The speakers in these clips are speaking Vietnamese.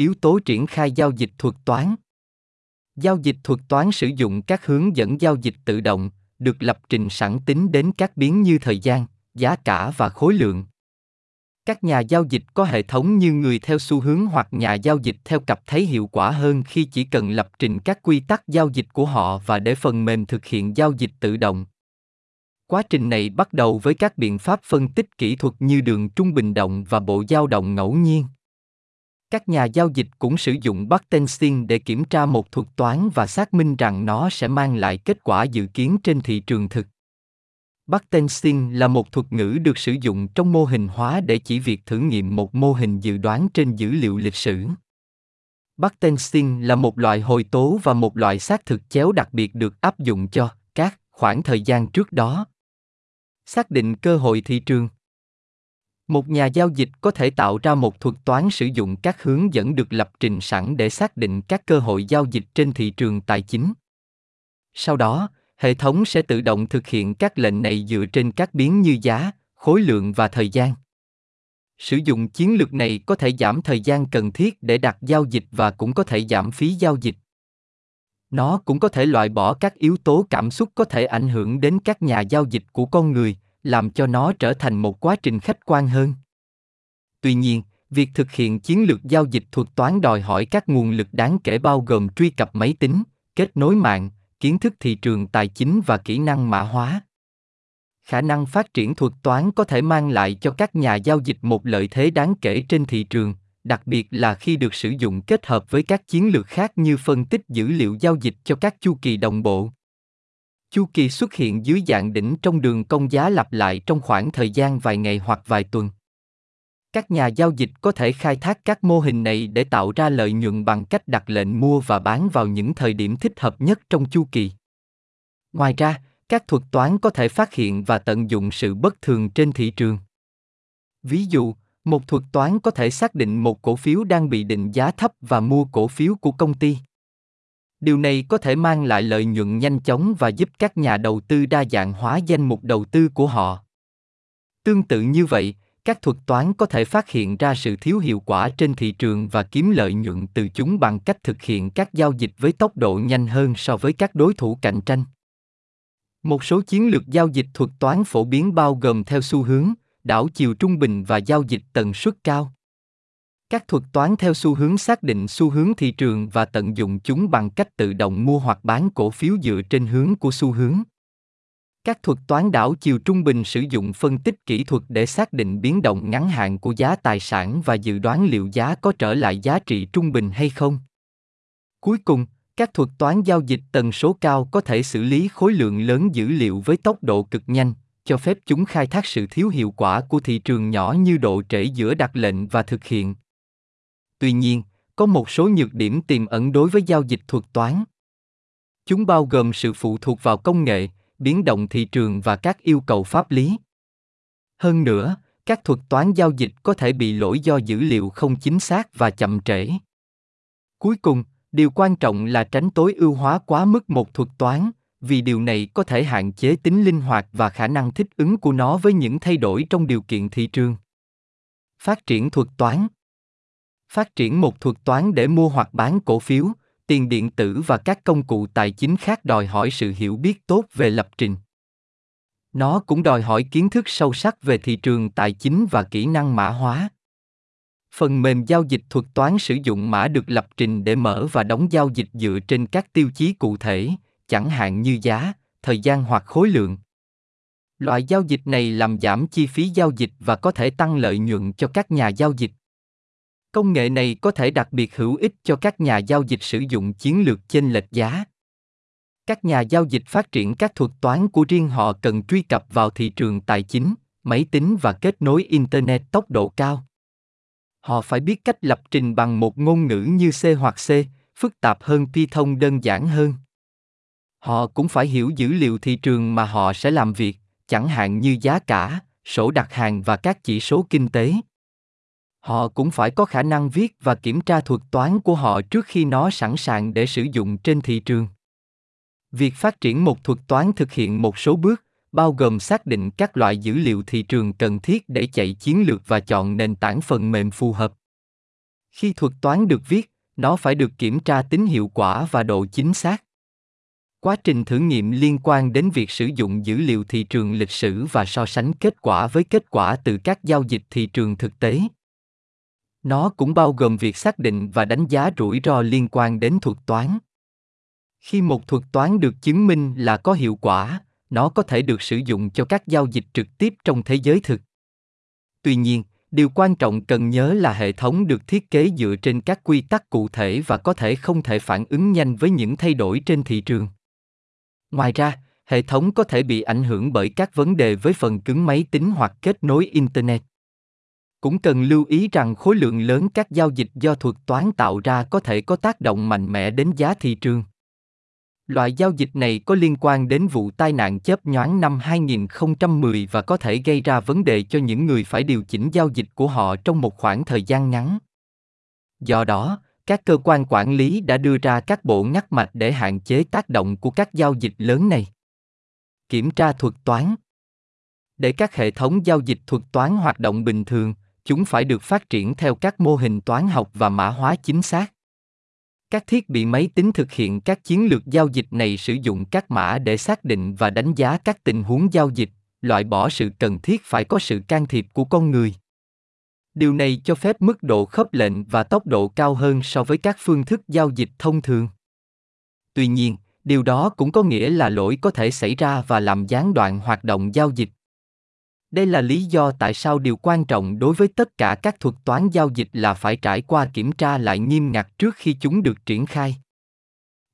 Yếu tố triển khai giao dịch thuật toán Giao dịch thuật toán sử dụng các hướng dẫn giao dịch tự động, được lập trình sẵn tính đến các biến như thời gian, giá cả và khối lượng. Các nhà giao dịch có hệ thống như người theo xu hướng hoặc nhà giao dịch theo cặp thấy hiệu quả hơn khi chỉ cần lập trình các quy tắc giao dịch của họ và để phần mềm thực hiện giao dịch tự động. Quá trình này bắt đầu với các biện pháp phân tích kỹ thuật như đường trung bình động và bộ dao động ngẫu nhiên. Các nhà giao dịch cũng sử dụng Bartenstein để kiểm tra một thuật toán và xác minh rằng nó sẽ mang lại kết quả dự kiến trên thị trường thực. Bartenstein là một thuật ngữ được sử dụng trong mô hình hóa để chỉ việc thử nghiệm một mô hình dự đoán trên dữ liệu lịch sử. Bartenstein là một loại hồi tố và một loại xác thực chéo đặc biệt được áp dụng cho các khoảng thời gian trước đó. Xác định cơ hội thị trường một nhà giao dịch có thể tạo ra một thuật toán sử dụng các hướng dẫn được lập trình sẵn để xác định các cơ hội giao dịch trên thị trường tài chính. Sau đó, hệ thống sẽ tự động thực hiện các lệnh này dựa trên các biến như giá, khối lượng và thời gian. Sử dụng chiến lược này có thể giảm thời gian cần thiết để đặt giao dịch và cũng có thể giảm phí giao dịch. Nó cũng có thể loại bỏ các yếu tố cảm xúc có thể ảnh hưởng đến các nhà giao dịch của con người, làm cho nó trở thành một quá trình khách quan hơn. Tuy nhiên, việc thực hiện chiến lược giao dịch thuật toán đòi hỏi các nguồn lực đáng kể bao gồm truy cập máy tính, kết nối mạng, kiến thức thị trường tài chính và kỹ năng mã hóa. Khả năng phát triển thuật toán có thể mang lại cho các nhà giao dịch một lợi thế đáng kể trên thị trường, đặc biệt là khi được sử dụng kết hợp với các chiến lược khác như phân tích dữ liệu giao dịch cho các chu kỳ đồng bộ. Chu kỳ xuất hiện dưới dạng đỉnh trong đường công giá lặp lại trong khoảng thời gian vài ngày hoặc vài tuần. Các nhà giao dịch có thể khai thác các mô hình này để tạo ra lợi nhuận bằng cách đặt lệnh mua và bán vào những thời điểm thích hợp nhất trong chu kỳ. Ngoài ra, các thuật toán có thể phát hiện và tận dụng sự bất thường trên thị trường. Ví dụ, một thuật toán có thể xác định một cổ phiếu đang bị định giá thấp và mua cổ phiếu của công ty điều này có thể mang lại lợi nhuận nhanh chóng và giúp các nhà đầu tư đa dạng hóa danh mục đầu tư của họ. Tương tự như vậy, các thuật toán có thể phát hiện ra sự thiếu hiệu quả trên thị trường và kiếm lợi nhuận từ chúng bằng cách thực hiện các giao dịch với tốc độ nhanh hơn so với các đối thủ cạnh tranh. Một số chiến lược giao dịch thuật toán phổ biến bao gồm theo xu hướng, đảo chiều trung bình và giao dịch tần suất cao các thuật toán theo xu hướng xác định xu hướng thị trường và tận dụng chúng bằng cách tự động mua hoặc bán cổ phiếu dựa trên hướng của xu hướng. Các thuật toán đảo chiều trung bình sử dụng phân tích kỹ thuật để xác định biến động ngắn hạn của giá tài sản và dự đoán liệu giá có trở lại giá trị trung bình hay không. Cuối cùng, các thuật toán giao dịch tần số cao có thể xử lý khối lượng lớn dữ liệu với tốc độ cực nhanh, cho phép chúng khai thác sự thiếu hiệu quả của thị trường nhỏ như độ trễ giữa đặt lệnh và thực hiện. Tuy nhiên, có một số nhược điểm tiềm ẩn đối với giao dịch thuật toán. Chúng bao gồm sự phụ thuộc vào công nghệ, biến động thị trường và các yêu cầu pháp lý. Hơn nữa, các thuật toán giao dịch có thể bị lỗi do dữ liệu không chính xác và chậm trễ. Cuối cùng, điều quan trọng là tránh tối ưu hóa quá mức một thuật toán, vì điều này có thể hạn chế tính linh hoạt và khả năng thích ứng của nó với những thay đổi trong điều kiện thị trường. Phát triển thuật toán phát triển một thuật toán để mua hoặc bán cổ phiếu, tiền điện tử và các công cụ tài chính khác đòi hỏi sự hiểu biết tốt về lập trình. Nó cũng đòi hỏi kiến thức sâu sắc về thị trường tài chính và kỹ năng mã hóa. Phần mềm giao dịch thuật toán sử dụng mã được lập trình để mở và đóng giao dịch dựa trên các tiêu chí cụ thể, chẳng hạn như giá, thời gian hoặc khối lượng. Loại giao dịch này làm giảm chi phí giao dịch và có thể tăng lợi nhuận cho các nhà giao dịch. Công nghệ này có thể đặc biệt hữu ích cho các nhà giao dịch sử dụng chiến lược chênh lệch giá. Các nhà giao dịch phát triển các thuật toán của riêng họ cần truy cập vào thị trường tài chính, máy tính và kết nối internet tốc độ cao. Họ phải biết cách lập trình bằng một ngôn ngữ như C hoặc C, phức tạp hơn Python đơn giản hơn. Họ cũng phải hiểu dữ liệu thị trường mà họ sẽ làm việc, chẳng hạn như giá cả, sổ đặt hàng và các chỉ số kinh tế họ cũng phải có khả năng viết và kiểm tra thuật toán của họ trước khi nó sẵn sàng để sử dụng trên thị trường việc phát triển một thuật toán thực hiện một số bước bao gồm xác định các loại dữ liệu thị trường cần thiết để chạy chiến lược và chọn nền tảng phần mềm phù hợp Khi thuật toán được viết, nó phải được kiểm tra tính hiệu quả và độ chính xác. Quá trình thử nghiệm liên quan đến việc sử dụng dữ liệu thị trường lịch sử và so sánh kết quả với kết quả từ các giao dịch thị trường thực tế. Nó cũng bao gồm việc xác định và đánh giá rủi ro liên quan đến thuật toán. Khi một thuật toán được chứng minh là có hiệu quả, nó có thể được sử dụng cho các giao dịch trực tiếp trong thế giới thực. Tuy nhiên, điều quan trọng cần nhớ là hệ thống được thiết kế dựa trên các quy tắc cụ thể và có thể không thể phản ứng nhanh với những thay đổi trên thị trường. Ngoài ra, hệ thống có thể bị ảnh hưởng bởi các vấn đề với phần cứng máy tính hoặc kết nối internet. Cũng cần lưu ý rằng khối lượng lớn các giao dịch do thuật toán tạo ra có thể có tác động mạnh mẽ đến giá thị trường. Loại giao dịch này có liên quan đến vụ tai nạn chớp nhoáng năm 2010 và có thể gây ra vấn đề cho những người phải điều chỉnh giao dịch của họ trong một khoảng thời gian ngắn. Do đó, các cơ quan quản lý đã đưa ra các bộ ngắt mạch để hạn chế tác động của các giao dịch lớn này. Kiểm tra thuật toán Để các hệ thống giao dịch thuật toán hoạt động bình thường, chúng phải được phát triển theo các mô hình toán học và mã hóa chính xác. Các thiết bị máy tính thực hiện các chiến lược giao dịch này sử dụng các mã để xác định và đánh giá các tình huống giao dịch, loại bỏ sự cần thiết phải có sự can thiệp của con người. Điều này cho phép mức độ khớp lệnh và tốc độ cao hơn so với các phương thức giao dịch thông thường. Tuy nhiên, điều đó cũng có nghĩa là lỗi có thể xảy ra và làm gián đoạn hoạt động giao dịch. Đây là lý do tại sao điều quan trọng đối với tất cả các thuật toán giao dịch là phải trải qua kiểm tra lại nghiêm ngặt trước khi chúng được triển khai.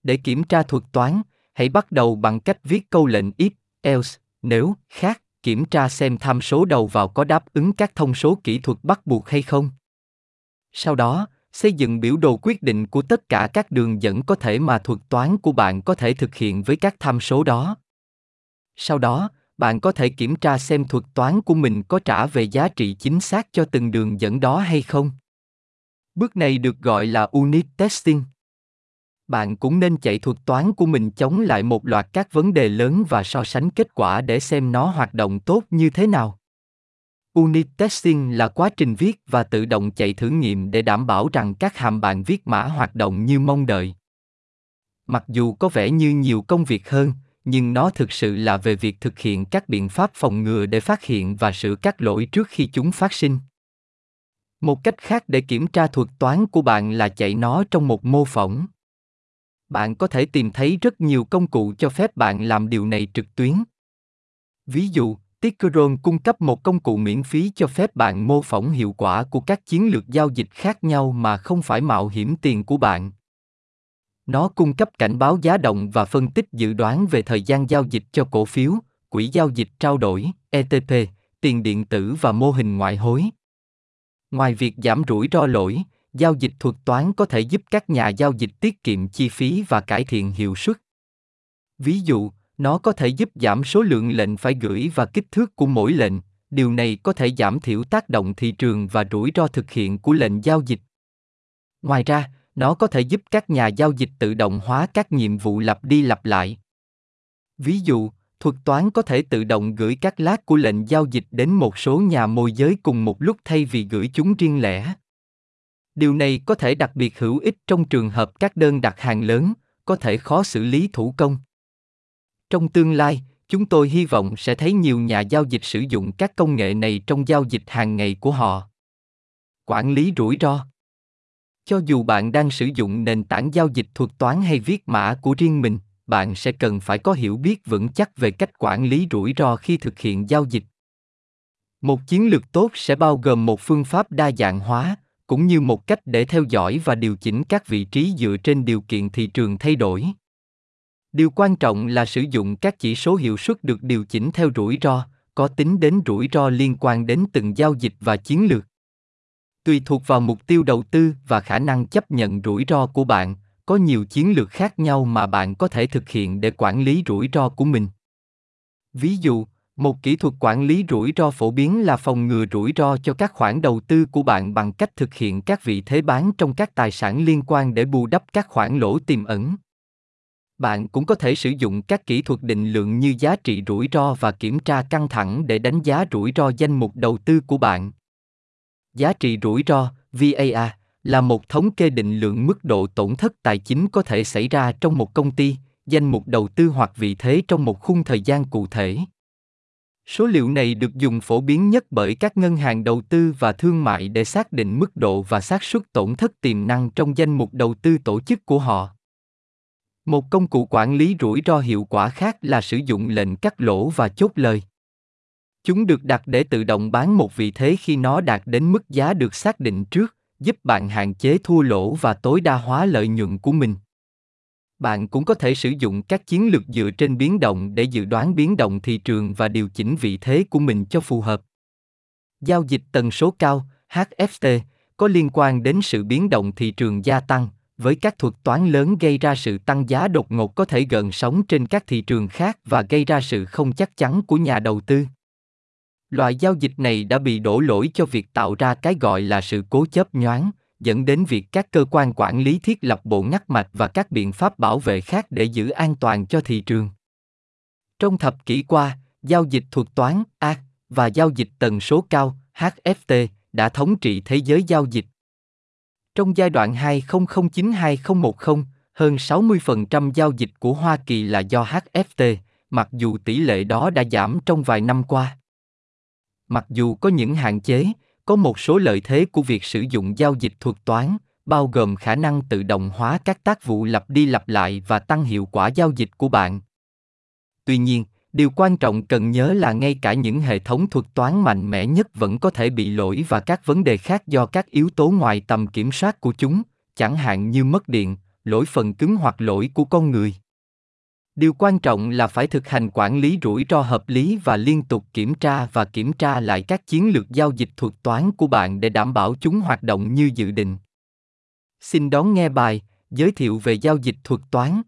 Để kiểm tra thuật toán, hãy bắt đầu bằng cách viết câu lệnh if, else, nếu, khác, kiểm tra xem tham số đầu vào có đáp ứng các thông số kỹ thuật bắt buộc hay không. Sau đó, xây dựng biểu đồ quyết định của tất cả các đường dẫn có thể mà thuật toán của bạn có thể thực hiện với các tham số đó. Sau đó, bạn có thể kiểm tra xem thuật toán của mình có trả về giá trị chính xác cho từng đường dẫn đó hay không. Bước này được gọi là unit testing. Bạn cũng nên chạy thuật toán của mình chống lại một loạt các vấn đề lớn và so sánh kết quả để xem nó hoạt động tốt như thế nào. Unit testing là quá trình viết và tự động chạy thử nghiệm để đảm bảo rằng các hàm bạn viết mã hoạt động như mong đợi. Mặc dù có vẻ như nhiều công việc hơn, nhưng nó thực sự là về việc thực hiện các biện pháp phòng ngừa để phát hiện và sửa các lỗi trước khi chúng phát sinh. Một cách khác để kiểm tra thuật toán của bạn là chạy nó trong một mô phỏng. Bạn có thể tìm thấy rất nhiều công cụ cho phép bạn làm điều này trực tuyến. Ví dụ Tickeron cung cấp một công cụ miễn phí cho phép bạn mô phỏng hiệu quả của các chiến lược giao dịch khác nhau mà không phải mạo hiểm tiền của bạn nó cung cấp cảnh báo giá động và phân tích dự đoán về thời gian giao dịch cho cổ phiếu, quỹ giao dịch trao đổi, ETP, tiền điện tử và mô hình ngoại hối. Ngoài việc giảm rủi ro lỗi, giao dịch thuật toán có thể giúp các nhà giao dịch tiết kiệm chi phí và cải thiện hiệu suất. Ví dụ, nó có thể giúp giảm số lượng lệnh phải gửi và kích thước của mỗi lệnh, điều này có thể giảm thiểu tác động thị trường và rủi ro thực hiện của lệnh giao dịch. Ngoài ra, nó có thể giúp các nhà giao dịch tự động hóa các nhiệm vụ lặp đi lặp lại. Ví dụ, thuật toán có thể tự động gửi các lát của lệnh giao dịch đến một số nhà môi giới cùng một lúc thay vì gửi chúng riêng lẻ. Điều này có thể đặc biệt hữu ích trong trường hợp các đơn đặt hàng lớn, có thể khó xử lý thủ công. Trong tương lai, chúng tôi hy vọng sẽ thấy nhiều nhà giao dịch sử dụng các công nghệ này trong giao dịch hàng ngày của họ. Quản lý rủi ro cho dù bạn đang sử dụng nền tảng giao dịch thuật toán hay viết mã của riêng mình, bạn sẽ cần phải có hiểu biết vững chắc về cách quản lý rủi ro khi thực hiện giao dịch. Một chiến lược tốt sẽ bao gồm một phương pháp đa dạng hóa, cũng như một cách để theo dõi và điều chỉnh các vị trí dựa trên điều kiện thị trường thay đổi. Điều quan trọng là sử dụng các chỉ số hiệu suất được điều chỉnh theo rủi ro, có tính đến rủi ro liên quan đến từng giao dịch và chiến lược tùy thuộc vào mục tiêu đầu tư và khả năng chấp nhận rủi ro của bạn, có nhiều chiến lược khác nhau mà bạn có thể thực hiện để quản lý rủi ro của mình. Ví dụ, một kỹ thuật quản lý rủi ro phổ biến là phòng ngừa rủi ro cho các khoản đầu tư của bạn bằng cách thực hiện các vị thế bán trong các tài sản liên quan để bù đắp các khoản lỗ tiềm ẩn. Bạn cũng có thể sử dụng các kỹ thuật định lượng như giá trị rủi ro và kiểm tra căng thẳng để đánh giá rủi ro danh mục đầu tư của bạn. Giá trị rủi ro, VAR, là một thống kê định lượng mức độ tổn thất tài chính có thể xảy ra trong một công ty, danh mục đầu tư hoặc vị thế trong một khung thời gian cụ thể. Số liệu này được dùng phổ biến nhất bởi các ngân hàng đầu tư và thương mại để xác định mức độ và xác suất tổn thất tiềm năng trong danh mục đầu tư tổ chức của họ. Một công cụ quản lý rủi ro hiệu quả khác là sử dụng lệnh cắt lỗ và chốt lời. Chúng được đặt để tự động bán một vị thế khi nó đạt đến mức giá được xác định trước, giúp bạn hạn chế thua lỗ và tối đa hóa lợi nhuận của mình. Bạn cũng có thể sử dụng các chiến lược dựa trên biến động để dự đoán biến động thị trường và điều chỉnh vị thế của mình cho phù hợp. Giao dịch tần số cao, HFT, có liên quan đến sự biến động thị trường gia tăng, với các thuật toán lớn gây ra sự tăng giá đột ngột có thể gần sóng trên các thị trường khác và gây ra sự không chắc chắn của nhà đầu tư. Loại giao dịch này đã bị đổ lỗi cho việc tạo ra cái gọi là sự cố chấp nhoáng, dẫn đến việc các cơ quan quản lý thiết lập bộ ngắt mạch và các biện pháp bảo vệ khác để giữ an toàn cho thị trường. Trong thập kỷ qua, giao dịch thuật toán A và giao dịch tần số cao HFT đã thống trị thế giới giao dịch. Trong giai đoạn 2009-2010, hơn 60% giao dịch của Hoa Kỳ là do HFT, mặc dù tỷ lệ đó đã giảm trong vài năm qua. Mặc dù có những hạn chế, có một số lợi thế của việc sử dụng giao dịch thuật toán, bao gồm khả năng tự động hóa các tác vụ lặp đi lặp lại và tăng hiệu quả giao dịch của bạn. Tuy nhiên, điều quan trọng cần nhớ là ngay cả những hệ thống thuật toán mạnh mẽ nhất vẫn có thể bị lỗi và các vấn đề khác do các yếu tố ngoài tầm kiểm soát của chúng, chẳng hạn như mất điện, lỗi phần cứng hoặc lỗi của con người. Điều quan trọng là phải thực hành quản lý rủi ro hợp lý và liên tục kiểm tra và kiểm tra lại các chiến lược giao dịch thuật toán của bạn để đảm bảo chúng hoạt động như dự định. Xin đón nghe bài giới thiệu về giao dịch thuật toán.